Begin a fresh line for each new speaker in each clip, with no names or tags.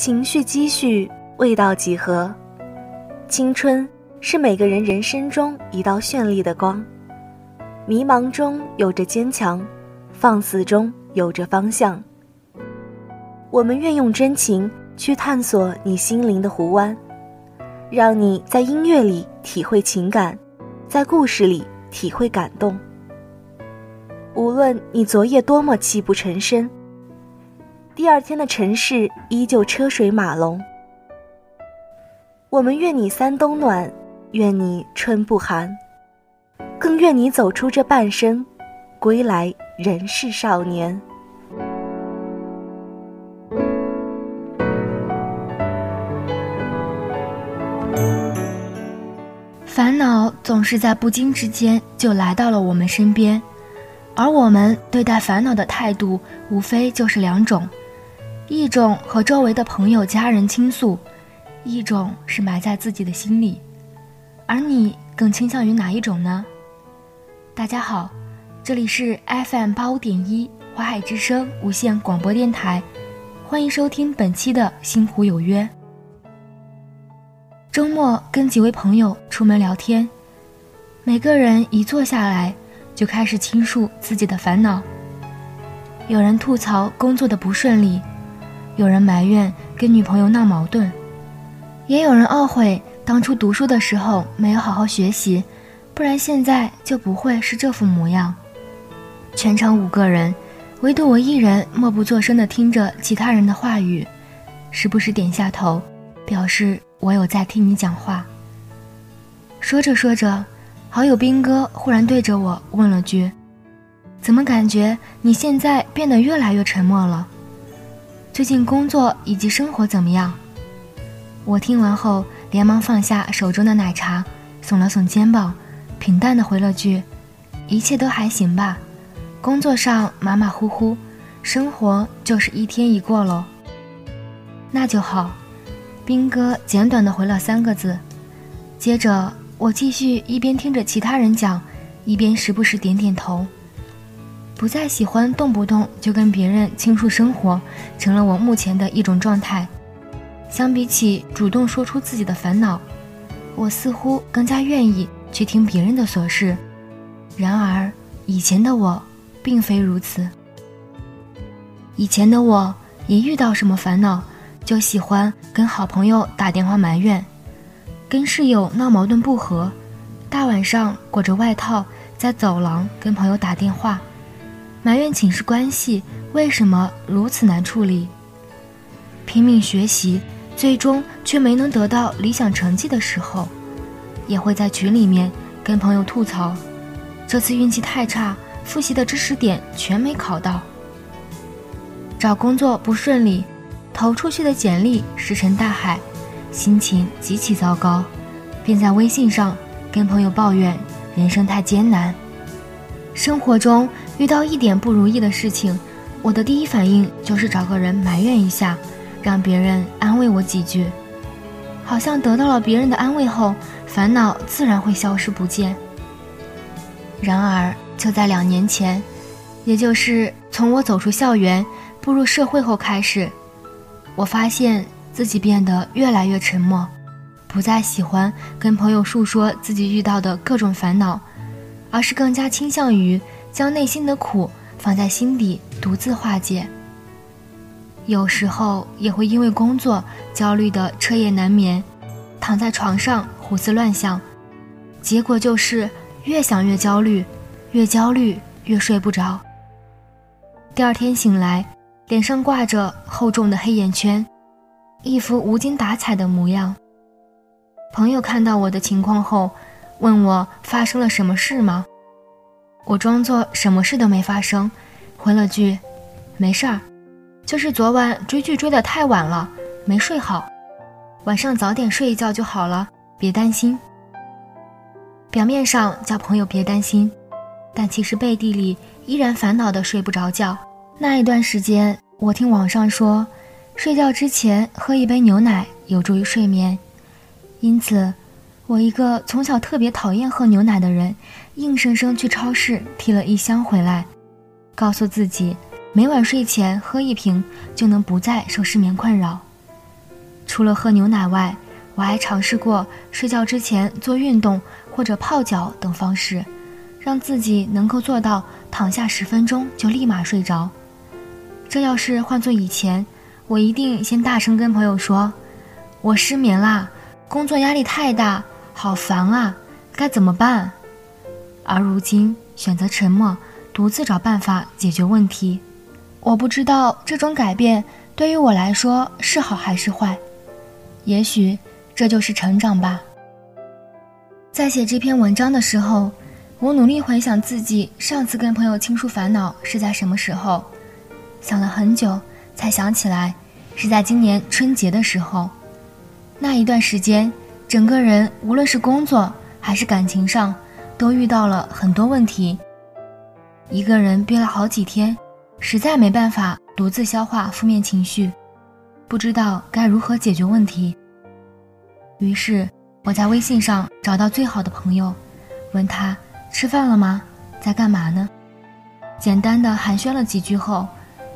情绪积蓄，味道几何？青春是每个人人生中一道绚丽的光，迷茫中有着坚强，放肆中有着方向。我们愿用真情去探索你心灵的湖湾，让你在音乐里体会情感，在故事里体会感动。无论你昨夜多么泣不成声。第二天的城市依旧车水马龙。我们愿你三冬暖，愿你春不寒，更愿你走出这半生，归来仍是少年。
烦恼总是在不经之间就来到了我们身边，而我们对待烦恼的态度，无非就是两种。一种和周围的朋友、家人倾诉，一种是埋在自己的心里，而你更倾向于哪一种呢？大家好，这里是 FM 八五点一华海之声无线广播电台，欢迎收听本期的《星湖有约》。周末跟几位朋友出门聊天，每个人一坐下来就开始倾诉自己的烦恼，有人吐槽工作的不顺利。有人埋怨跟女朋友闹矛盾，也有人懊悔当初读书的时候没有好好学习，不然现在就不会是这副模样。全场五个人，唯独我一人默不作声地听着其他人的话语，时不时点下头，表示我有在听你讲话。说着说着，好友兵哥忽然对着我问了句：“怎么感觉你现在变得越来越沉默了？”最近工作以及生活怎么样？我听完后连忙放下手中的奶茶，耸了耸肩膀，平淡的回了句：“一切都还行吧，工作上马马虎虎，生活就是一天一过喽。”那就好，兵哥简短的回了三个字。接着我继续一边听着其他人讲，一边时不时点点头。不再喜欢动不动就跟别人倾诉生活，成了我目前的一种状态。相比起主动说出自己的烦恼，我似乎更加愿意去听别人的琐事。然而，以前的我并非如此。以前的我一遇到什么烦恼，就喜欢跟好朋友打电话埋怨，跟室友闹矛盾不和，大晚上裹着外套在走廊跟朋友打电话。埋怨寝室关系为什么如此难处理，拼命学习，最终却没能得到理想成绩的时候，也会在群里面跟朋友吐槽，这次运气太差，复习的知识点全没考到。找工作不顺利，投出去的简历石沉大海，心情极其糟糕，便在微信上跟朋友抱怨人生太艰难。生活中遇到一点不如意的事情，我的第一反应就是找个人埋怨一下，让别人安慰我几句，好像得到了别人的安慰后，烦恼自然会消失不见。然而，就在两年前，也就是从我走出校园、步入社会后开始，我发现自己变得越来越沉默，不再喜欢跟朋友诉说自己遇到的各种烦恼。而是更加倾向于将内心的苦放在心底独自化解。有时候也会因为工作焦虑的彻夜难眠，躺在床上胡思乱想，结果就是越想越焦虑，越焦虑越睡不着。第二天醒来，脸上挂着厚重的黑眼圈，一副无精打采的模样。朋友看到我的情况后。问我发生了什么事吗？我装作什么事都没发生，回了句：“没事儿，就是昨晚追剧追得太晚了，没睡好，晚上早点睡一觉就好了，别担心。”表面上叫朋友别担心，但其实背地里依然烦恼的睡不着觉。那一段时间，我听网上说，睡觉之前喝一杯牛奶有助于睡眠，因此。我一个从小特别讨厌喝牛奶的人，硬生生去超市提了一箱回来，告诉自己每晚睡前喝一瓶就能不再受失眠困扰。除了喝牛奶外，我还尝试过睡觉之前做运动或者泡脚等方式，让自己能够做到躺下十分钟就立马睡着。这要是换做以前，我一定先大声跟朋友说：“我失眠啦，工作压力太大，好烦啊，该怎么办？”而如今选择沉默，独自找办法解决问题。我不知道这种改变对于我来说是好还是坏，也许这就是成长吧。在写这篇文章的时候，我努力回想自己上次跟朋友倾诉烦恼是在什么时候，想了很久才想起来，是在今年春节的时候。那一段时间，整个人无论是工作还是感情上，都遇到了很多问题，一个人憋了好几天。实在没办法独自消化负面情绪，不知道该如何解决问题。于是我在微信上找到最好的朋友，问他吃饭了吗，在干嘛呢？简单的寒暄了几句后，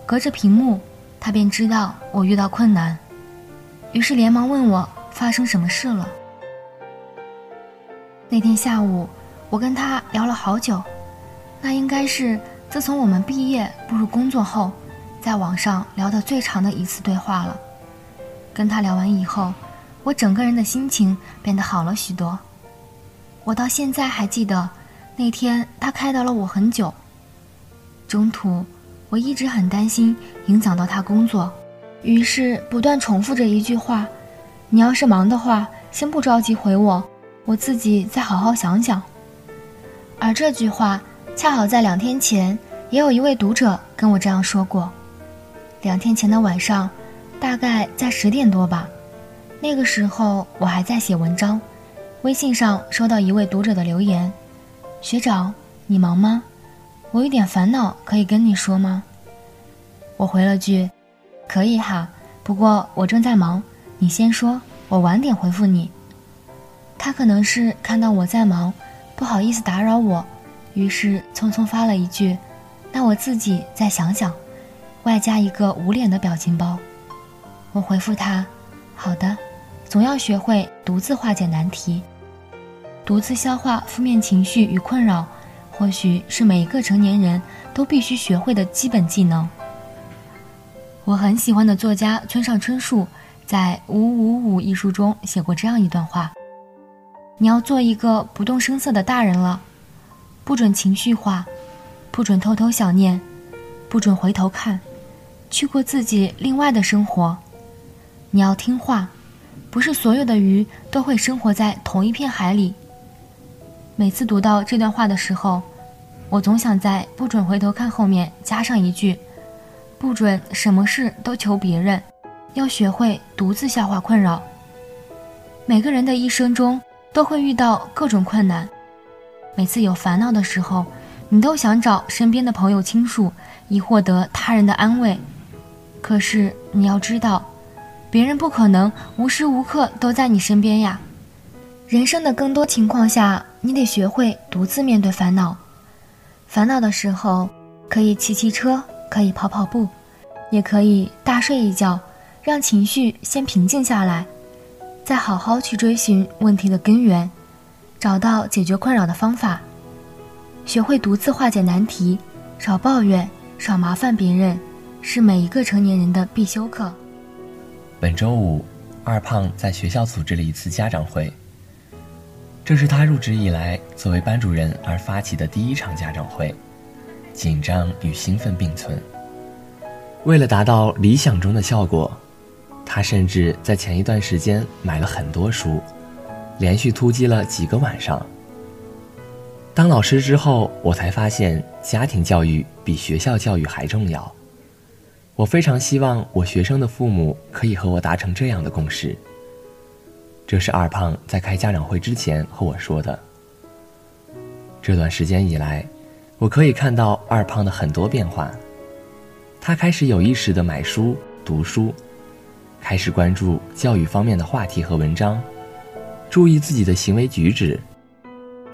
隔着屏幕，他便知道我遇到困难，于是连忙问我发生什么事了。那天下午，我跟他聊了好久，那应该是。自从我们毕业步入工作后，在网上聊得最长的一次对话了。跟他聊完以后，我整个人的心情变得好了许多。我到现在还记得，那天他开导了我很久。中途，我一直很担心影响到他工作，于是不断重复着一句话：“你要是忙的话，先不着急回我，我自己再好好想想。”而这句话。恰好在两天前，也有一位读者跟我这样说过。两天前的晚上，大概在十点多吧，那个时候我还在写文章，微信上收到一位读者的留言：“学长，你忙吗？我有点烦恼，可以跟你说吗？”我回了句：“可以哈，不过我正在忙，你先说，我晚点回复你。”他可能是看到我在忙，不好意思打扰我。于是匆匆发了一句：“那我自己再想想。”外加一个捂脸的表情包。我回复他：“好的，总要学会独自化解难题，独自消化负面情绪与困扰，或许是每一个成年人都必须学会的基本技能。”我很喜欢的作家村上春树在《五五五》一书中写过这样一段话：“你要做一个不动声色的大人了。”不准情绪化，不准偷偷想念，不准回头看，去过自己另外的生活。你要听话，不是所有的鱼都会生活在同一片海里。每次读到这段话的时候，我总想在“不准回头看”后面加上一句：“不准什么事都求别人，要学会独自消化困扰。”每个人的一生中都会遇到各种困难。每次有烦恼的时候，你都想找身边的朋友倾诉，以获得他人的安慰。可是你要知道，别人不可能无时无刻都在你身边呀。人生的更多情况下，你得学会独自面对烦恼。烦恼的时候，可以骑骑车，可以跑跑步，也可以大睡一觉，让情绪先平静下来，再好好去追寻问题的根源。找到解决困扰的方法，学会独自化解难题，少抱怨，少麻烦别人，是每一个成年人的必修课。
本周五，二胖在学校组织了一次家长会。这是他入职以来作为班主任而发起的第一场家长会，紧张与兴奋并存。为了达到理想中的效果，他甚至在前一段时间买了很多书。连续突击了几个晚上。当老师之后，我才发现家庭教育比学校教育还重要。我非常希望我学生的父母可以和我达成这样的共识。这是二胖在开家长会之前和我说的。这段时间以来，我可以看到二胖的很多变化。他开始有意识的买书、读书，开始关注教育方面的话题和文章。注意自己的行为举止，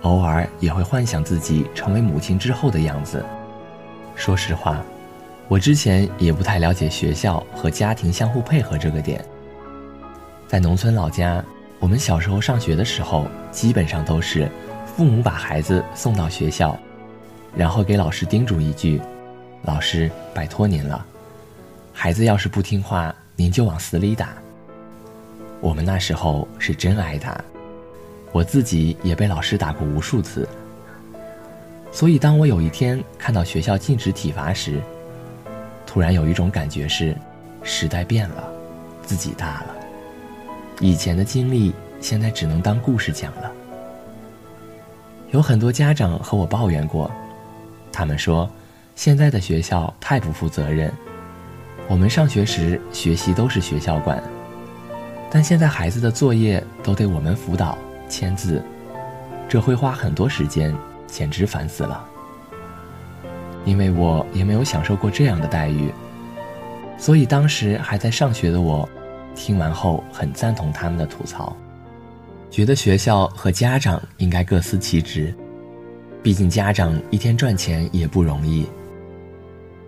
偶尔也会幻想自己成为母亲之后的样子。说实话，我之前也不太了解学校和家庭相互配合这个点。在农村老家，我们小时候上学的时候，基本上都是父母把孩子送到学校，然后给老师叮嘱一句：“老师，拜托您了，孩子要是不听话，您就往死里打。”我们那时候是真挨打，我自己也被老师打过无数次。所以，当我有一天看到学校禁止体罚时，突然有一种感觉是：时代变了，自己大了。以前的经历，现在只能当故事讲了。有很多家长和我抱怨过，他们说，现在的学校太不负责任。我们上学时学习都是学校管，但现在孩子的作业都得我们辅导签字，这会花很多时间，简直烦死了。因为我也没有享受过这样的待遇，所以当时还在上学的我。听完后，很赞同他们的吐槽，觉得学校和家长应该各司其职，毕竟家长一天赚钱也不容易。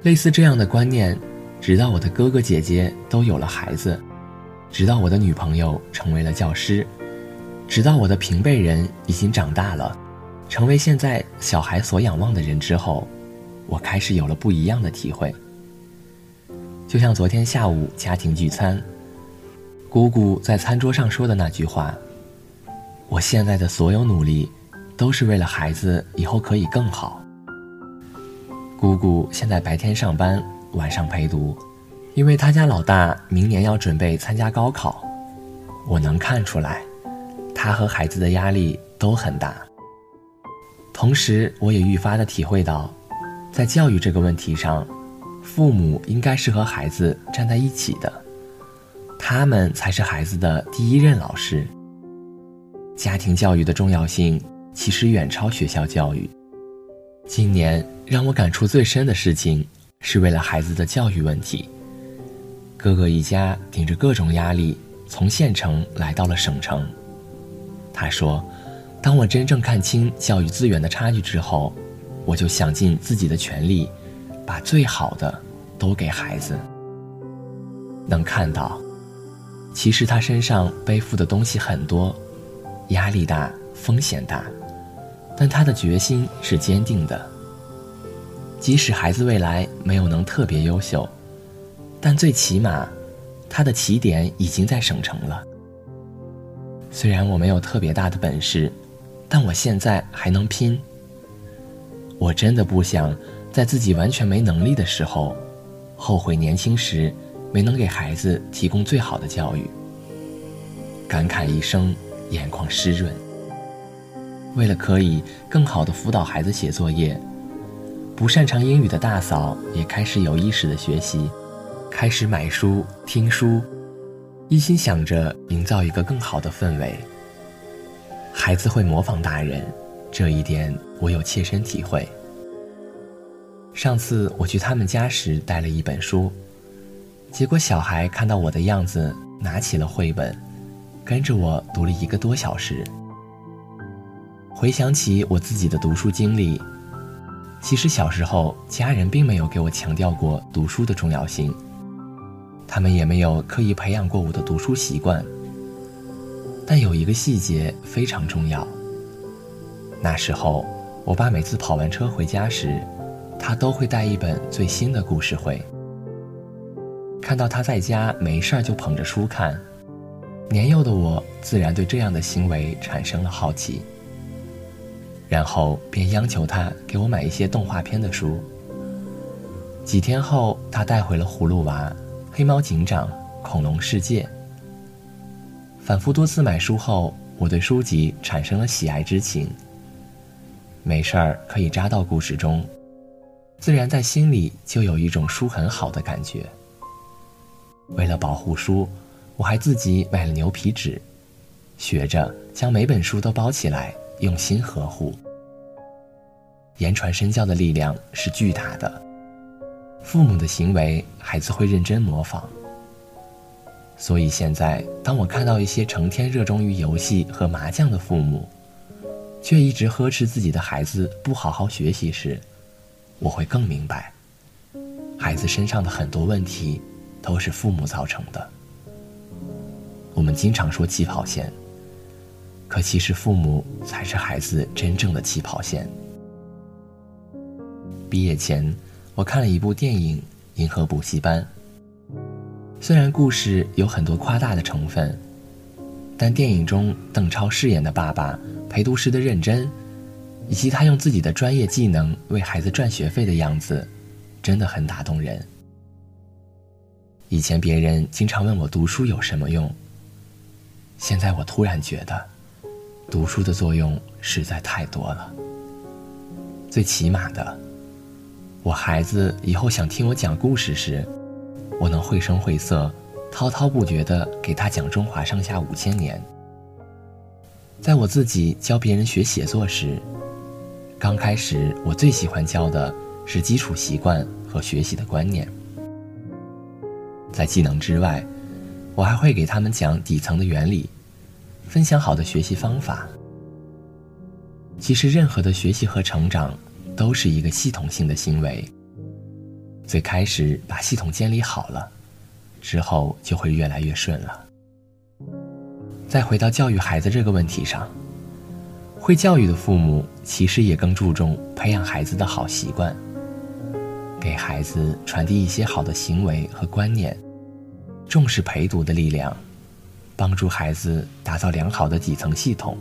类似这样的观念，直到我的哥哥姐姐都有了孩子，直到我的女朋友成为了教师，直到我的平辈人已经长大了，成为现在小孩所仰望的人之后，我开始有了不一样的体会。就像昨天下午家庭聚餐。姑姑在餐桌上说的那句话：“我现在的所有努力，都是为了孩子以后可以更好。”姑姑现在白天上班，晚上陪读，因为他家老大明年要准备参加高考。我能看出来，他和孩子的压力都很大。同时，我也愈发的体会到，在教育这个问题上，父母应该是和孩子站在一起的。他们才是孩子的第一任老师。家庭教育的重要性其实远超学校教育。今年让我感触最深的事情，是为了孩子的教育问题。哥哥一家顶着各种压力，从县城来到了省城。他说：“当我真正看清教育资源的差距之后，我就想尽自己的全力，把最好的都给孩子。”能看到。其实他身上背负的东西很多，压力大，风险大，但他的决心是坚定的。即使孩子未来没有能特别优秀，但最起码，他的起点已经在省城了。虽然我没有特别大的本事，但我现在还能拼。我真的不想在自己完全没能力的时候，后悔年轻时。没能给孩子提供最好的教育，感慨一声，眼眶湿润。为了可以更好的辅导孩子写作业，不擅长英语的大嫂也开始有意识的学习，开始买书、听书，一心想着营造一个更好的氛围。孩子会模仿大人，这一点我有切身体会。上次我去他们家时带了一本书。结果，小孩看到我的样子，拿起了绘本，跟着我读了一个多小时。回想起我自己的读书经历，其实小时候家人并没有给我强调过读书的重要性，他们也没有刻意培养过我的读书习惯。但有一个细节非常重要。那时候，我爸每次跑完车回家时，他都会带一本最新的故事会。看到他在家没事儿就捧着书看，年幼的我自然对这样的行为产生了好奇，然后便央求他给我买一些动画片的书。几天后，他带回了《葫芦娃》《黑猫警长》《恐龙世界》。反复多次买书后，我对书籍产生了喜爱之情。没事儿可以扎到故事中，自然在心里就有一种书很好的感觉。为了保护书，我还自己买了牛皮纸，学着将每本书都包起来，用心呵护。言传身教的力量是巨大的，父母的行为，孩子会认真模仿。所以现在，当我看到一些成天热衷于游戏和麻将的父母，却一直呵斥自己的孩子不好好学习时，我会更明白，孩子身上的很多问题。都是父母造成的。我们经常说起跑线，可其实父母才是孩子真正的起跑线。毕业前，我看了一部电影《银河补习班》。虽然故事有很多夸大的成分，但电影中邓超饰演的爸爸陪读时的认真，以及他用自己的专业技能为孩子赚学费的样子，真的很打动人。以前别人经常问我读书有什么用，现在我突然觉得，读书的作用实在太多了。最起码的，我孩子以后想听我讲故事时，我能绘声绘色、滔滔不绝地给他讲中华上下五千年。在我自己教别人学写作时，刚开始我最喜欢教的是基础习惯和学习的观念。在技能之外，我还会给他们讲底层的原理，分享好的学习方法。其实，任何的学习和成长都是一个系统性的行为。最开始把系统建立好了，之后就会越来越顺了。再回到教育孩子这个问题上，会教育的父母其实也更注重培养孩子的好习惯。给孩子传递一些好的行为和观念，重视陪读的力量，帮助孩子打造良好的底层系统。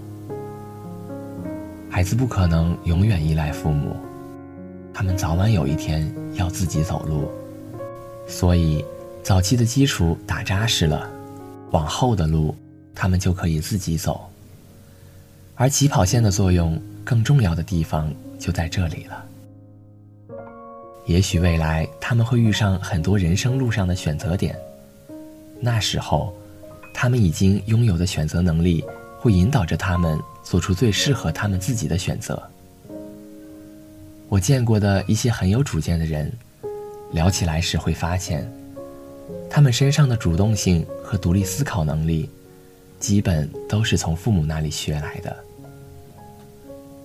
孩子不可能永远依赖父母，他们早晚有一天要自己走路，所以早期的基础打扎实了，往后的路他们就可以自己走。而起跑线的作用，更重要的地方就在这里了。也许未来他们会遇上很多人生路上的选择点，那时候，他们已经拥有的选择能力会引导着他们做出最适合他们自己的选择。我见过的一些很有主见的人，聊起来时会发现，他们身上的主动性和独立思考能力，基本都是从父母那里学来的。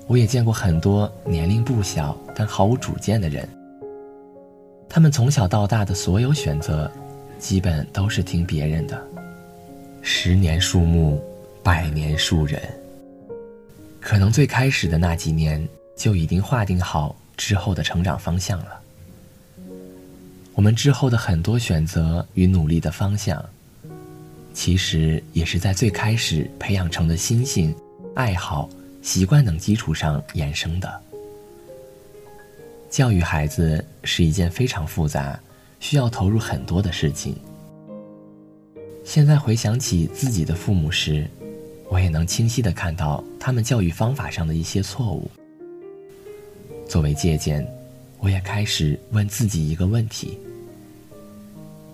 我也见过很多年龄不小但毫无主见的人。他们从小到大的所有选择，基本都是听别人的。十年树木，百年树人。可能最开始的那几年就已经划定好之后的成长方向了。我们之后的很多选择与努力的方向，其实也是在最开始培养成的心性、爱好、习惯等基础上衍生的。教育孩子是一件非常复杂、需要投入很多的事情。现在回想起自己的父母时，我也能清晰的看到他们教育方法上的一些错误。作为借鉴，我也开始问自己一个问题：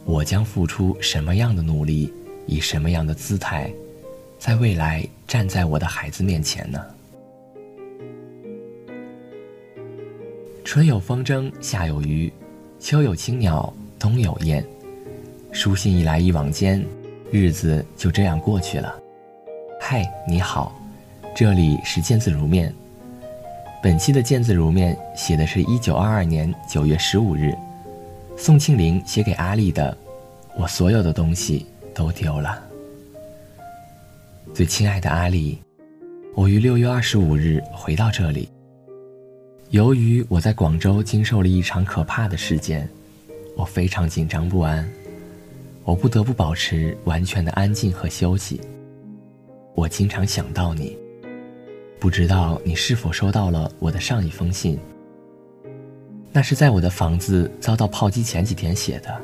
我将付出什么样的努力，以什么样的姿态，在未来站在我的孩子面前呢？春有风筝，夏有鱼，秋有青鸟，冬有雁。书信一来一往间，日子就这样过去了。嗨，你好，这里是见字如面。本期的见字如面写的是一九二二年九月十五日，宋庆龄写给阿丽的：“我所有的东西都丢了。”最亲爱的阿丽，我于六月二十五日回到这里。由于我在广州经受了一场可怕的事件，我非常紧张不安，我不得不保持完全的安静和休息。我经常想到你，不知道你是否收到了我的上一封信。那是在我的房子遭到炮击前几天写的，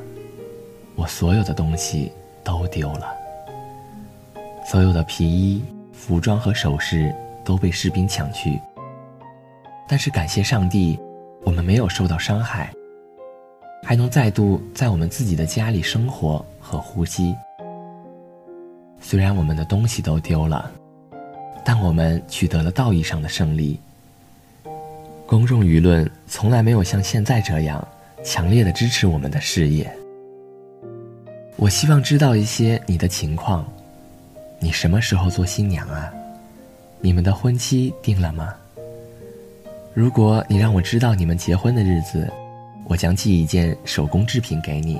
我所有的东西都丢了，所有的皮衣、服装和首饰都被士兵抢去。但是感谢上帝，我们没有受到伤害，还能再度在我们自己的家里生活和呼吸。虽然我们的东西都丢了，但我们取得了道义上的胜利。公众舆论从来没有像现在这样强烈的支持我们的事业。我希望知道一些你的情况，你什么时候做新娘啊？你们的婚期定了吗？如果你让我知道你们结婚的日子，我将寄一件手工制品给你。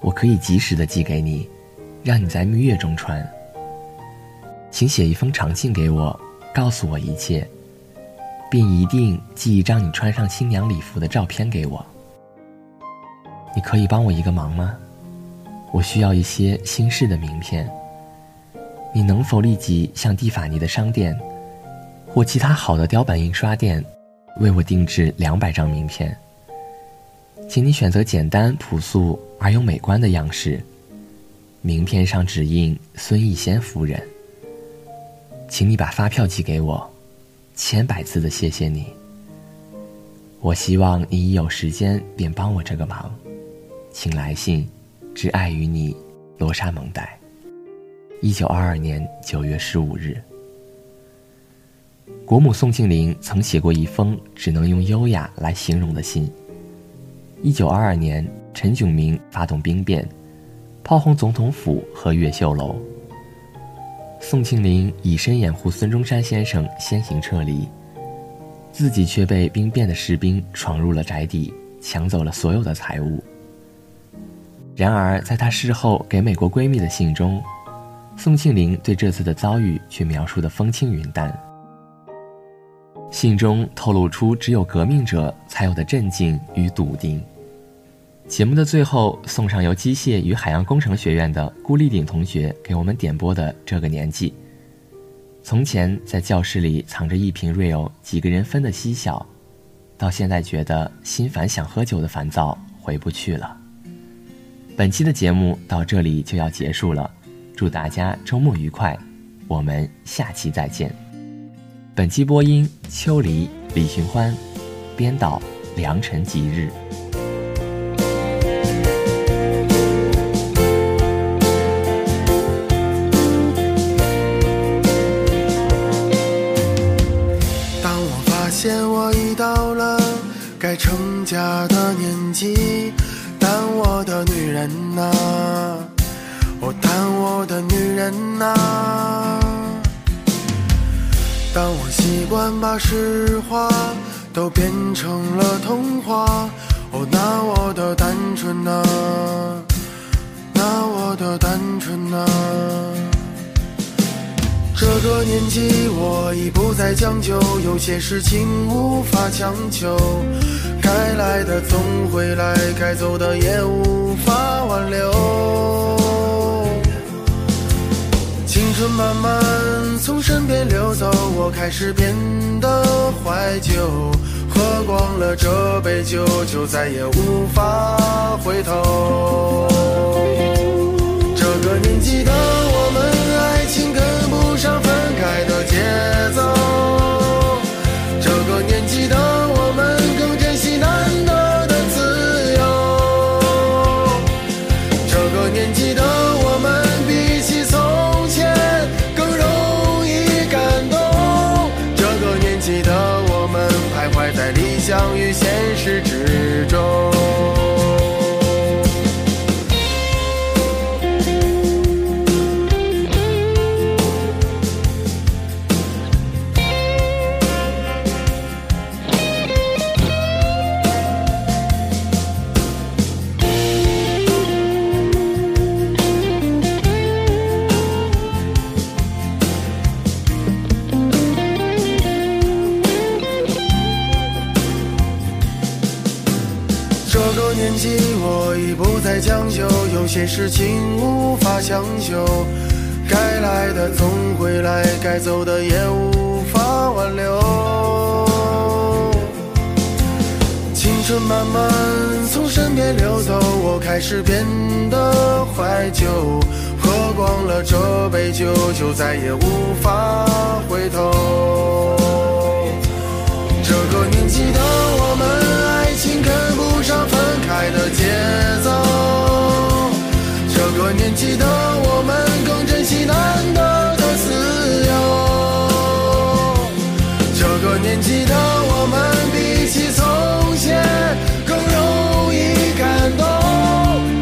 我可以及时的寄给你，让你在蜜月中穿。请写一封长信给我，告诉我一切，并一定寄一张你穿上新娘礼服的照片给我。你可以帮我一个忙吗？我需要一些新式的名片。你能否立即向蒂法尼的商店，或其他好的雕版印刷店，为我定制两百张名片？请你选择简单朴素而又美观的样式。名片上只印孙逸仙夫人。请你把发票寄给我，千百次的谢谢你。我希望你一有时间便帮我这个忙，请来信，致爱于你，罗莎蒙代。一九二二年九月十五日。国母宋庆龄曾写过一封只能用优雅来形容的信。一九二二年，陈炯明发动兵变，炮轰总统府和越秀楼。宋庆龄以身掩护孙中山先生先行撤离，自己却被兵变的士兵闯入了宅邸，抢走了所有的财物。然而，在她事后给美国闺蜜的信中，宋庆龄对这次的遭遇却描述的风轻云淡。信中透露出只有革命者才有的镇静与笃定。节目的最后，送上由机械与海洋工程学院的顾立鼎同学给我们点播的《这个年纪》。从前在教室里藏着一瓶瑞欧，几个人分的嬉笑，到现在觉得心烦想喝酒的烦躁回不去了。本期的节目到这里就要结束了，祝大家周末愉快，我们下期再见。本期播音：秋离、李寻欢，编导：良辰吉日。
人呐，当我习惯把实话都变成了童话，哦，那我的单纯呐，那我的单纯呐。这个年纪，我已不再将就，有些事情无法强求。该来的总会来，该走的也无法挽留。春慢慢从身边溜走，我开始变得怀旧。喝光了这杯酒，就再也无法回头。这个年纪的我年纪，我已不再将就，有些事情无法强求。该来的总会来，该走的也无法挽留。青春慢慢从身边流走，我开始变得怀旧。喝光了这杯酒，就再也无法回头。这个年纪的我们，爱情跟不上分开的节奏。这个年纪的我们，更珍惜难得的自由。这个年纪的我们，比起从前更容易感动。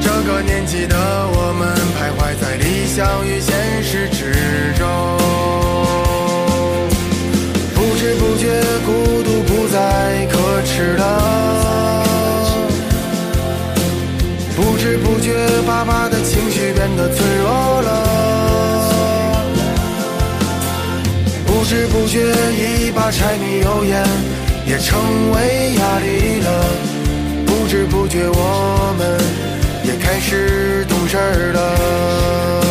这个年纪的我们，徘徊在理想与现实脆弱了不知不觉一把柴米油盐也成为压力了不知不觉我们也开始懂事了。